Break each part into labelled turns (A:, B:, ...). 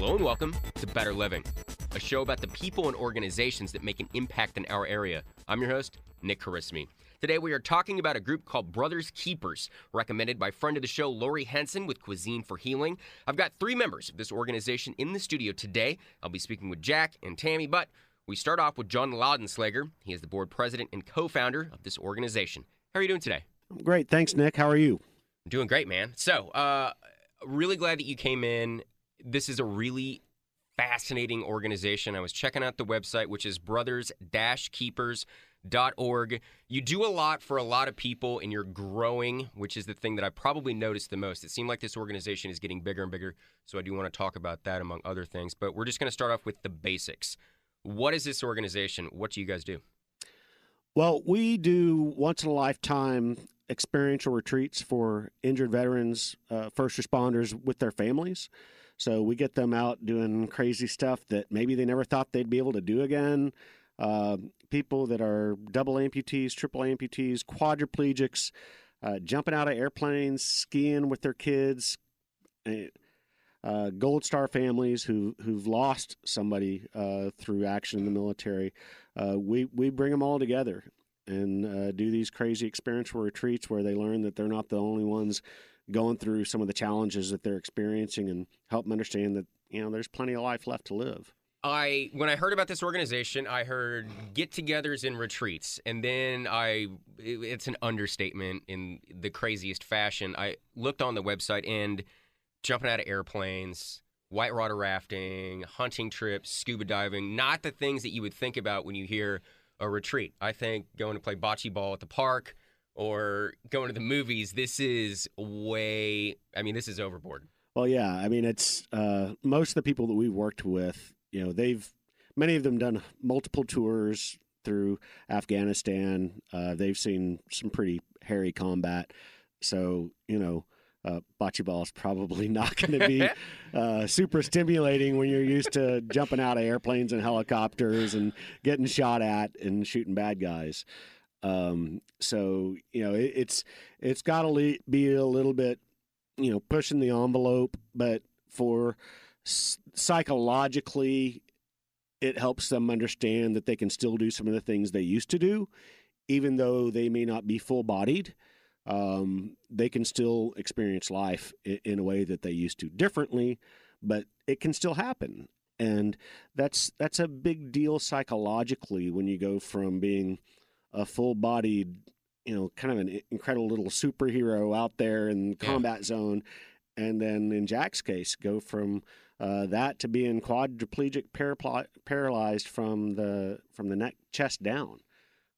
A: Hello and welcome to Better Living, a show about the people and organizations that make an impact in our area. I'm your host, Nick Carissimi. Today we are talking about a group called Brothers Keepers, recommended by friend of the show, Lori Henson with Cuisine for Healing. I've got three members of this organization in the studio today. I'll be speaking with Jack and Tammy, but we start off with John Laudenslager. He is the board president and co-founder of this organization. How are you doing today?
B: I'm great. Thanks, Nick. How are you?
A: I'm doing great, man. So, uh, really glad that you came in. This is a really fascinating organization. I was checking out the website, which is brothers-keepers.org. You do a lot for a lot of people, and you're growing, which is the thing that I probably noticed the most. It seemed like this organization is getting bigger and bigger, so I do want to talk about that among other things. But we're just going to start off with the basics. What is this organization? What do you guys do?
B: Well, we do once in a lifetime experiential retreats for injured veterans, uh, first responders with their families. So we get them out doing crazy stuff that maybe they never thought they'd be able to do again. Uh, people that are double amputees, triple amputees, quadriplegics, uh, jumping out of airplanes, skiing with their kids, uh, Gold Star families who who've lost somebody uh, through action in the military. Uh, we we bring them all together and uh, do these crazy experiential retreats where they learn that they're not the only ones going through some of the challenges that they're experiencing and help them understand that you know there's plenty of life left to live.
A: I when I heard about this organization, I heard get-togethers and retreats, and then I it, it's an understatement in the craziest fashion. I looked on the website and jumping out of airplanes, whitewater rafting, hunting trips, scuba diving, not the things that you would think about when you hear a retreat. I think going to play bocce ball at the park or going to the movies, this is way, I mean, this is overboard.
B: Well, yeah. I mean, it's uh, most of the people that we've worked with, you know, they've, many of them done multiple tours through Afghanistan. Uh, they've seen some pretty hairy combat. So, you know, uh, bocce ball is probably not going to be uh, super stimulating when you're used to jumping out of airplanes and helicopters and getting shot at and shooting bad guys. Um, so you know it, it's it's got to be a little bit you know pushing the envelope, but for psychologically, it helps them understand that they can still do some of the things they used to do, even though they may not be full bodied um, they can still experience life in, in, a way that they used to differently, but it can still happen. And that's that's a big deal psychologically when you go from being a full-bodied, you know, kind of an incredible little superhero out there in the combat yeah. zone, and then in Jack's case, go from uh, that to being quadriplegic, parapl- paralyzed from the from the neck chest down.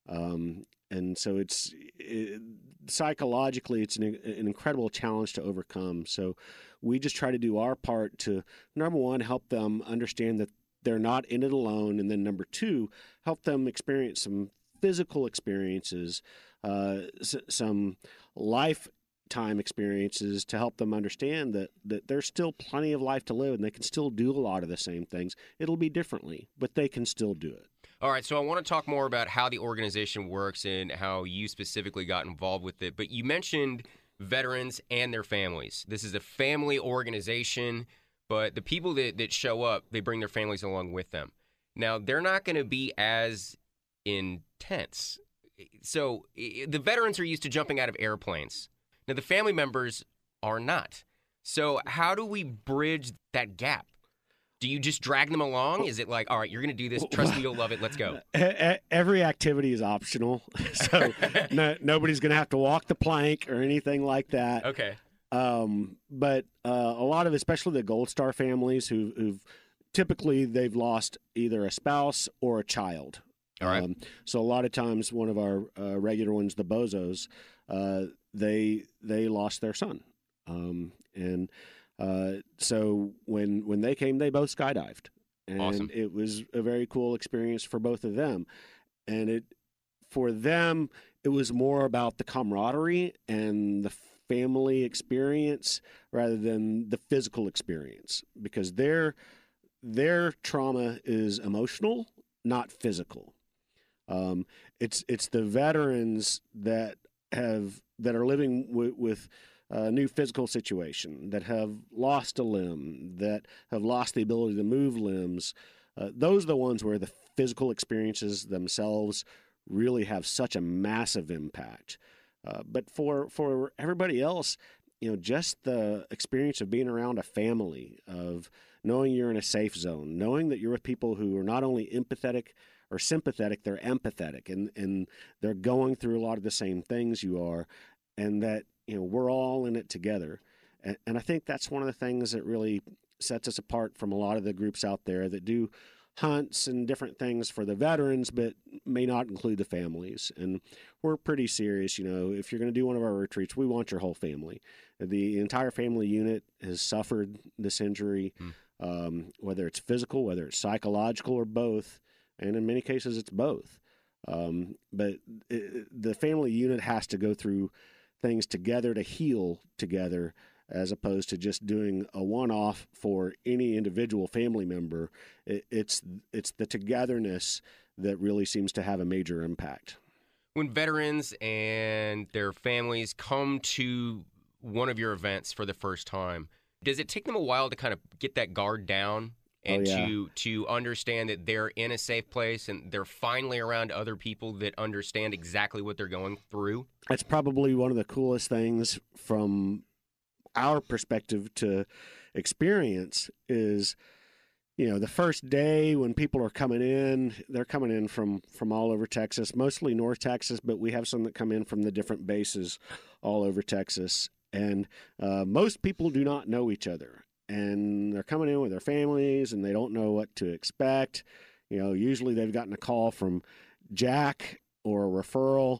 B: Um, and so it's it, psychologically it's an, an, incredible challenge to overcome so we just try to do our part to number one help them understand that they're not in it alone and then number two help them experience some physical experiences uh, s- some lifetime experiences to help them understand that, that there's still plenty of life to live and they can still do a lot of the same things it'll be differently but they can still do it
A: all right, so I want to talk more about how the organization works and how you specifically got involved with it. But you mentioned veterans and their families. This is a family organization, but the people that, that show up, they bring their families along with them. Now, they're not going to be as intense. So the veterans are used to jumping out of airplanes. Now, the family members are not. So, how do we bridge that gap? do you just drag them along? Is it like, all right, you're going to do this. Trust me, you'll love it. Let's go.
B: Every activity is optional, so no, nobody's going to have to walk the plank or anything like that.
A: Okay.
B: Um, but uh, a lot of, especially the Gold Star families, who, who've typically they've lost either a spouse or a child.
A: All right. Um,
B: so a lot of times, one of our uh, regular ones, the Bozos, uh, they they lost their son, um, and uh, so when when they came, they both skydived, and
A: awesome.
B: it was a very cool experience for both of them. And it for them, it was more about the camaraderie and the family experience rather than the physical experience because their their trauma is emotional, not physical. Um, it's it's the veterans that have that are living with, with a new physical situation, that have lost a limb, that have lost the ability to move limbs. Uh, those are the ones where the physical experiences themselves really have such a massive impact. Uh, but for for everybody else, you know, just the experience of being around a family, of knowing you're in a safe zone, knowing that you're with people who are not only empathetic or sympathetic, they're empathetic, and and they're going through a lot of the same things you are, and that you know we're all in it together. And, and I think that's one of the things that really sets us apart from a lot of the groups out there that do hunts and different things for the veterans, but may not include the families. And we're pretty serious. You know, if you're going to do one of our retreats, we want your whole family. The entire family unit has suffered this injury, mm. um, whether it's physical, whether it's psychological, or both. And in many cases, it's both. Um, but it, the family unit has to go through things together to heal together as opposed to just doing a one-off for any individual family member. It, it's it's the togetherness that really seems to have a major impact.
A: When veterans and their families come to one of your events for the first time, does it take them a while to kind of get that guard down and oh, yeah. to to understand that they're in a safe place and they're finally around other people that understand exactly what they're going through?
B: That's probably one of the coolest things from our perspective to experience is you know the first day when people are coming in they're coming in from from all over texas mostly north texas but we have some that come in from the different bases all over texas and uh, most people do not know each other and they're coming in with their families and they don't know what to expect you know usually they've gotten a call from jack or a referral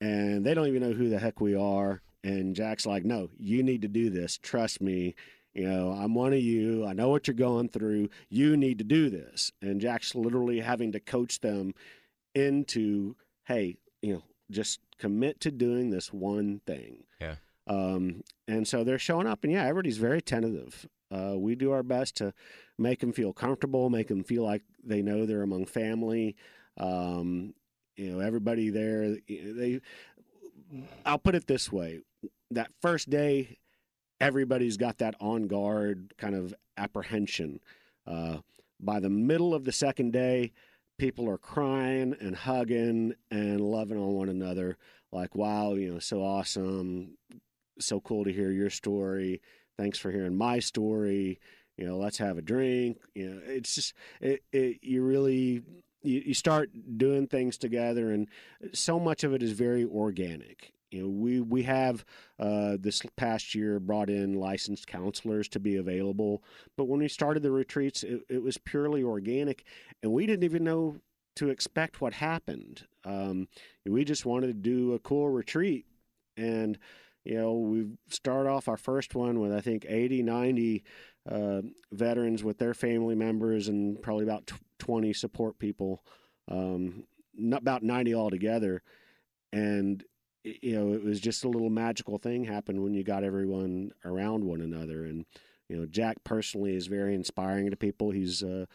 B: and they don't even know who the heck we are and Jack's like, no, you need to do this. Trust me. You know, I'm one of you. I know what you're going through. You need to do this. And Jack's literally having to coach them into, hey, you know, just commit to doing this one thing.
A: Yeah.
B: Um, and so they're showing up, and yeah, everybody's very tentative. Uh, we do our best to make them feel comfortable, make them feel like they know they're among family. Um, you know, everybody there, they. I'll put it this way: that first day, everybody's got that on guard kind of apprehension. Uh, by the middle of the second day, people are crying and hugging and loving on one another. Like, wow, you know, so awesome, so cool to hear your story. Thanks for hearing my story. You know, let's have a drink. You know, it's just it, it you really you, you start doing things together, and so much of it is very organic. You know, we we have uh, this past year brought in licensed counselors to be available, but when we started the retreats, it, it was purely organic, and we didn't even know to expect what happened. Um, we just wanted to do a cool retreat, and you know, we start off our first one with I think 80, 90 uh, veterans with their family members, and probably about 20 support people, um, about 90 altogether. And you know, it was just a little magical thing happened when you got everyone around one another. And, you know, Jack personally is very inspiring to people. He's, uh,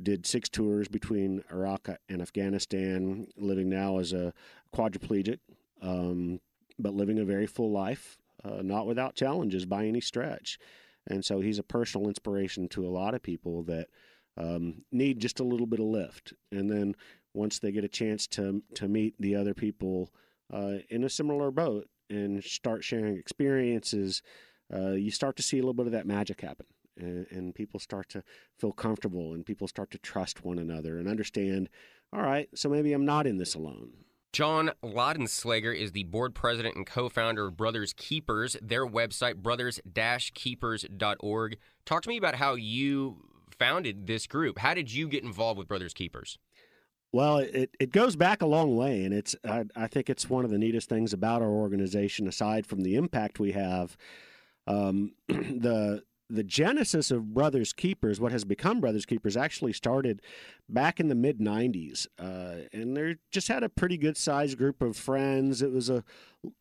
B: did six tours between Iraq and Afghanistan, living now as a quadriplegic, um, but living a very full life, uh, not without challenges by any stretch. And so he's a personal inspiration to a lot of people that um, need just a little bit of lift. And then once they get a chance to to meet the other people uh, in a similar boat and start sharing experiences, uh, you start to see a little bit of that magic happen. And, and, people start to feel comfortable and people start to trust one another and understand, all right, so maybe I'm not in this alone.
A: John Laudenslager is the board president and co founder of Brothers Keepers, their website, brothers keepers.org. Talk to me about how you founded this group. How did you get involved with Brothers Keepers?
B: Well, it, it goes back a long way, and it's I, I think it's one of the neatest things about our organization, aside from the impact we have. Um, the the genesis of Brothers Keepers, what has become Brothers Keepers, actually started back in the mid 90s. Uh, and they just had a pretty good sized group of friends. It was a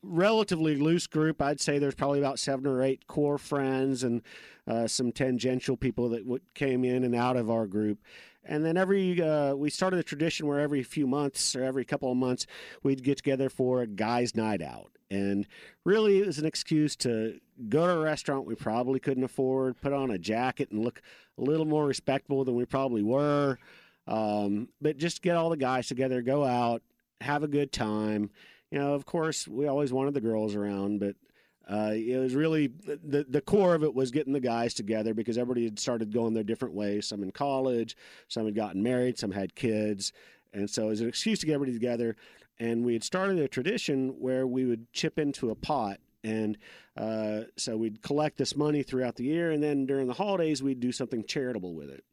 B: relatively loose group. I'd say there's probably about seven or eight core friends and uh, some tangential people that w- came in and out of our group. And then every uh, we started a tradition where every few months or every couple of months we'd get together for a guys' night out. And really, it was an excuse to go to a restaurant we probably couldn't afford, put on a jacket, and look a little more respectable than we probably were. Um, but just get all the guys together, go out, have a good time. You know, of course, we always wanted the girls around, but uh, it was really the the core of it was getting the guys together because everybody had started going their different ways. Some in college, some had gotten married, some had kids, and so it was an excuse to get everybody together. And we had started a tradition where we would chip into a pot, and uh, so we'd collect this money throughout the year, and then during the holidays we'd do something charitable with it.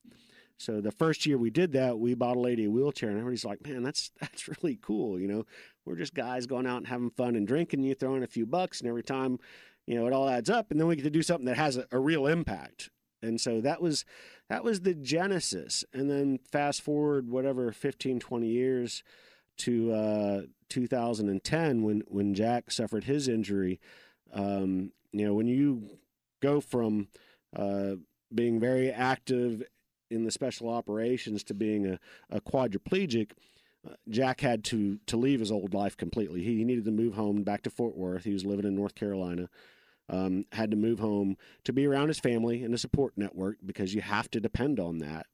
B: So the first year we did that, we bought a lady a wheelchair, and everybody's like, "Man, that's that's really cool." You know, we're just guys going out and having fun and drinking. You throw in a few bucks, and every time, you know, it all adds up, and then we get to do something that has a, a real impact. And so that was that was the genesis. And then fast forward whatever 15, 20 years to uh, 2010 when when Jack suffered his injury. Um, you know, when you go from uh, being very active in the special operations to being a, a quadriplegic, Jack had to to leave his old life completely. He, he needed to move home back to Fort Worth. He was living in North Carolina. Um, had to move home to be around his family and a support network because you have to depend on that.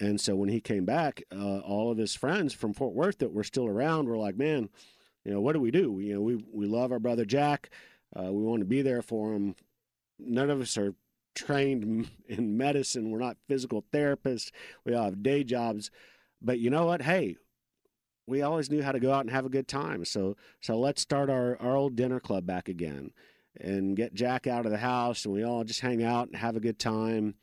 B: And so when he came back, uh, all of his friends from Fort Worth that were still around were like, "Man, you know, what do we do? You know, we we love our brother Jack. Uh, we want to be there for him. None of us are trained in medicine. We're not physical therapists. We all have day jobs. But you know what? Hey, we always knew how to go out and have a good time. So so let's start our, our old dinner club back again and get Jack out of the house and we all just hang out and have a good time.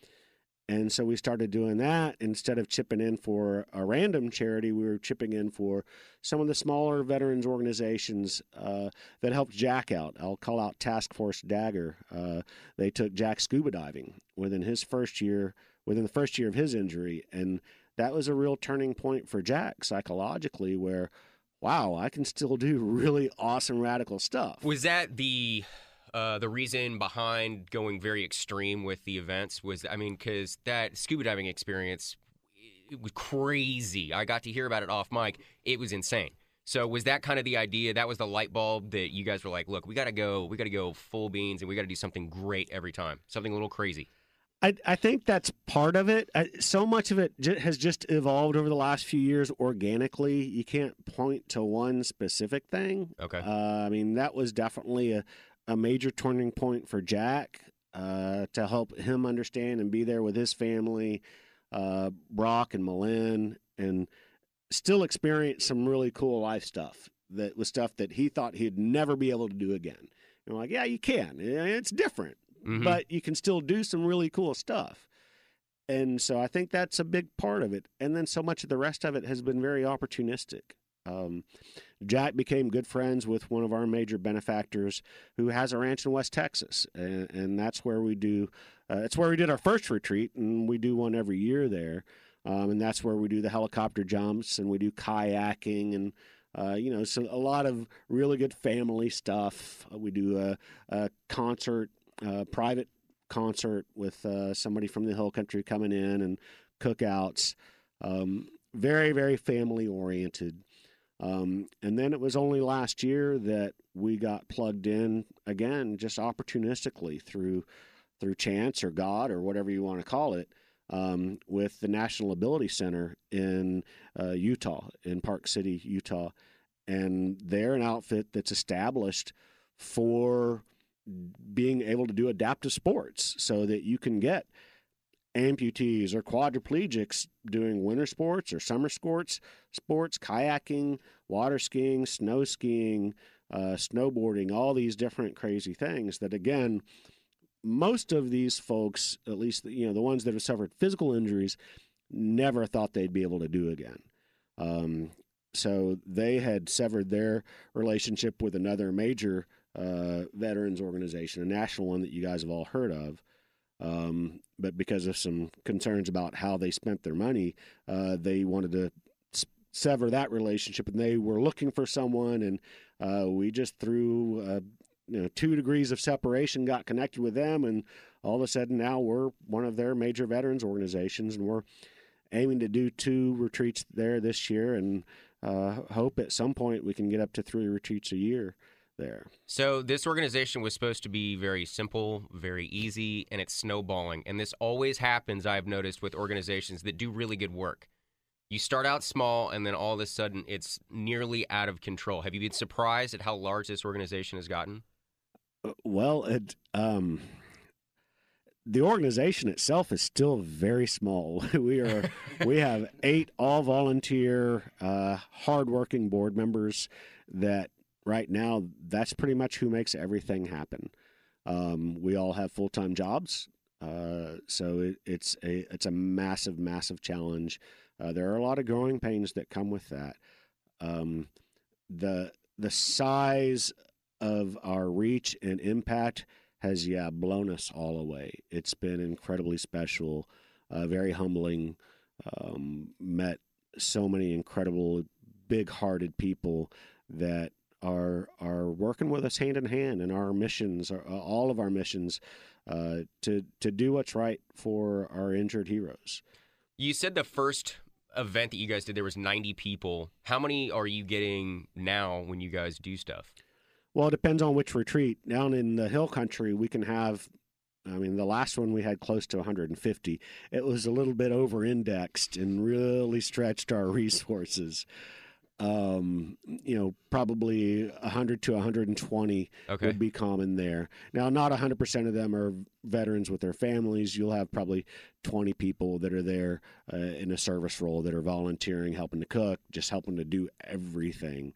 B: And so we started doing that instead of chipping in for a random charity. We were chipping in for some of the smaller veterans organizations uh, that helped Jack out. I'll call out Task Force Dagger. Uh, they took Jack scuba diving within his first year, within the first year of his injury, and that was a real turning point for Jack psychologically, where wow, I can still do really awesome radical stuff.
A: Was that the uh, the reason behind going very extreme with the events was, I mean, because that scuba diving experience it was crazy. I got to hear about it off mic. It was insane. So was that kind of the idea? That was the light bulb that you guys were like, look, we got to go, we got to go full beans, and we got to do something great every time, something a little crazy.
B: I, I think that's part of it. I, so much of it j- has just evolved over the last few years organically. You can't point to one specific thing.
A: Okay.
B: Uh, I mean, that was definitely a, a major turning point for Jack uh, to help him understand and be there with his family, uh, Brock and Malin, and still experience some really cool life stuff that was stuff that he thought he'd never be able to do again. And I'm like, yeah, you can. It's different,
A: Mhm.
B: but you can still do some really cool stuff. And so I think that's a big part of it. And then so much of the rest of it has been very opportunistic. Um, Jack became good friends with one of our major benefactors who has a ranch in West Texas, and, and that's where we do. Uh, it's where we did our first retreat, and we do one every year there. Um, and that's where we do the helicopter jumps, and we do kayaking, and uh, you know, so a lot of really good family stuff. We do a, a concert, private concert with uh, somebody from the hill country coming in, and cookouts. Um, very, very family oriented. Um, and then it was only last year that we got plugged in again, just opportunistically through through chance or God or whatever you want to call it, um, with the National Ability Center in uh, Utah, in Park City, Utah, and they're an outfit that's established for being able to do adaptive sports, so that you can get amputees or quadriplegics doing winter sports or summer sports, sports, kayaking, water skiing, snow skiing, uh, snowboarding, all these different crazy things that again, most of these folks, at least you know the ones that have suffered physical injuries, never thought they'd be able to do again. Um, so they had severed their relationship with another major uh, veterans organization, a national one that you guys have all heard of. Um, but because of some concerns about how they spent their money, uh, they wanted to sever that relationship, and they were looking for someone. And uh, we just through uh, you know two degrees of separation got connected with them, and all of a sudden now we're one of their major veterans organizations, and we're aiming to do two retreats there this year, and uh, hope at some point we can get up to three retreats a year there.
A: So this organization was supposed to be very simple, very easy, and it's snowballing. And this always happens, I've noticed, with organizations that do really good work. You start out small, and then all of a sudden, it's nearly out of control. Have you been surprised at how large this organization has gotten?
B: Uh, Well, it, um, the organization itself is still very small. we are we have eight all volunteer, uh, hardworking board members that right now that's pretty much who makes everything happen. Um, we all have full time jobs, uh, so it, it's a it's a massive massive challenge. Uh, there are a lot of growing pains that come with that. Um, the the size of our reach and impact has yeah blown us all away. It's been incredibly special, uh, very humbling. Um, met so many incredible, big-hearted people that are are working with us hand in hand in our missions, our, all of our missions, uh, to to do what's right for our injured heroes.
A: You said the first event that you guys did there was 90 people. How many are you getting now when you guys do stuff?
B: Well, it depends on which retreat. Down in the hill country, we can have. I mean, the last one we had close to 150. It was a little bit over indexed and really stretched our resources. Um, you know, probably 100 to 120
A: Okay.
B: would be common there. Now, not 100% of them are veterans with their families. You'll have probably 20 people that are there uh, in a service role that are volunteering, helping to cook, just helping to do everything.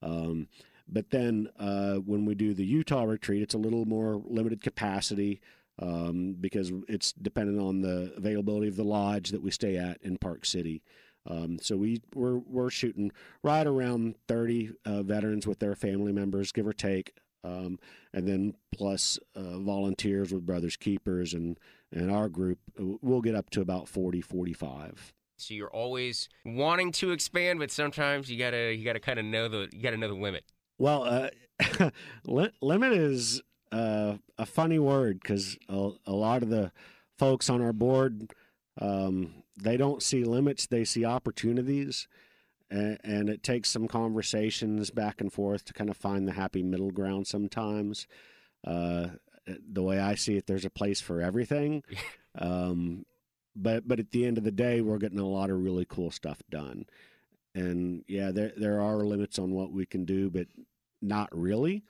B: Um, but then uh, when we do the Utah retreat, it's a little more limited capacity um, because it's dependent on the availability of the lodge that we stay at in Park City. Um, so we we're we're shooting right around 30 uh, veterans with their family members, give or take, um, and then plus uh, volunteers with Brothers Keepers and and our group, uh, we'll get up to about 40, 45.
A: So you're always wanting to expand, but sometimes you gotta you gotta kind of know the you gotta know the limit.
B: Well, uh, li- limit is uh, a funny word because a, a lot of the folks on our board um, they don't see limits; they see opportunities, and, and it takes some conversations back and forth to kind of find the happy middle ground. Sometimes, uh, the way I see it, there's a place for everything. Um, but but at the end of the day, we're getting a lot of really cool stuff done. And yeah, there there are limits on what we can do, but not really.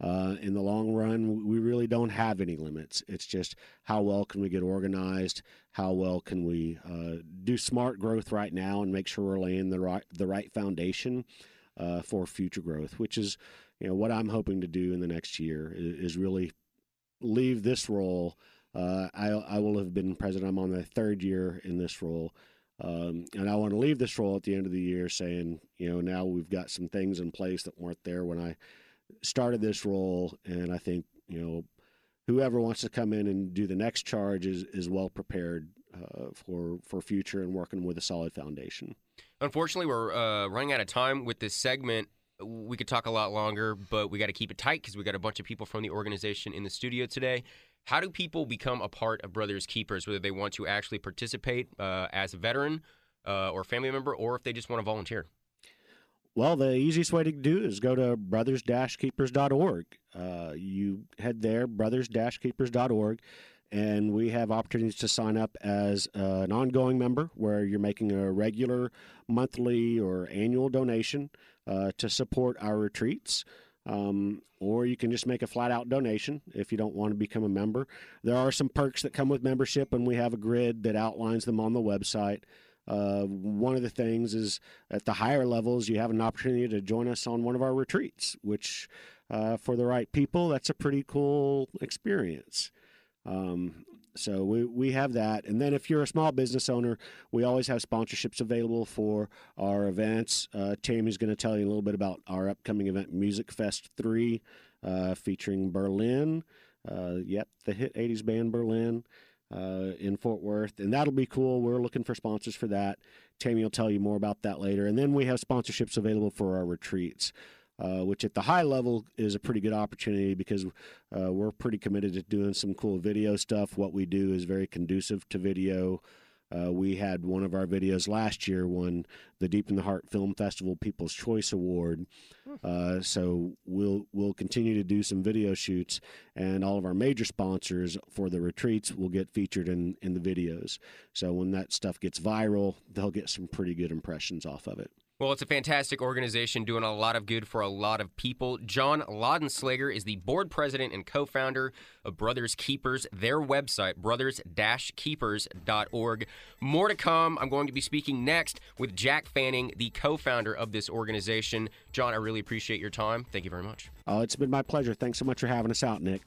B: Uh, in the long run, we really don't have any limits. It's just how well can we get organized? How well can we uh, do smart growth right now and make sure we're laying the right the right foundation uh, for future growth, which is you know what I'm hoping to do in the next year is, is really leave this role. Uh, I I will have been president. I'm on the third year in this role. Um, and I want to leave this role at the end of the year saying, you know, now we've got some things in place that weren't there when I started this role. And I think, you know, whoever wants to come in and do the next charge is, is well prepared uh, for, for future and working with a solid foundation.
A: Unfortunately, we're uh, running out of time with this segment. We could talk a lot longer, but we got to keep it tight because we got a bunch of people from the organization in the studio today. How do people become a part of Brothers Keepers, whether they want to actually participate uh, as a veteran uh, or family member, or if they just want to volunteer?
B: Well, the easiest way to do is go to brothers-keepers.org. Uh, you head there, brothers-keepers.org, and we have opportunities to sign up as uh, an ongoing member where you're making a regular monthly or annual donation uh, to support our retreats. Um, or you can just make a flat out donation if you don't want to become a member. There are some perks that come with membership, and we have a grid that outlines them on the website. Uh, one of the things is at the higher levels, you have an opportunity to join us on one of our retreats, which uh, for the right people, that's a pretty cool experience. Um, so we, we have that. And then if you're a small business owner, we always have sponsorships available for our events. Uh, Tammy's going to tell you a little bit about our upcoming event, Music Fest 3, uh, featuring Berlin. Uh, yep, the hit 80s band Berlin uh, in Fort Worth, and that'll be cool. We're looking for sponsors for that. Tammy will tell you more about that later. And then we have sponsorships available for our retreats, uh, which at the high level is a pretty good opportunity because uh, we're pretty committed to doing some cool video stuff. What we do is very conducive to video. Uh, we had one of our videos last year won the Deep in the Heart Film Festival People's Choice Award. Uh, so we'll we'll continue to do some video shoots, and all of our major sponsors for the retreats will get featured in in the videos. So when that stuff gets viral, they'll get some pretty good impressions off of it.
A: Well, it's a fantastic organization doing a lot of good for a lot of people. John Laudenslager is the board president and co founder of Brothers Keepers. Their website, brothers keepers.org. More to come. I'm going to be speaking next with Jack Fanning, the co founder of this organization. John, I really appreciate your time. Thank you very much.
B: Oh, it's been my pleasure. Thanks so much for having us out, Nick.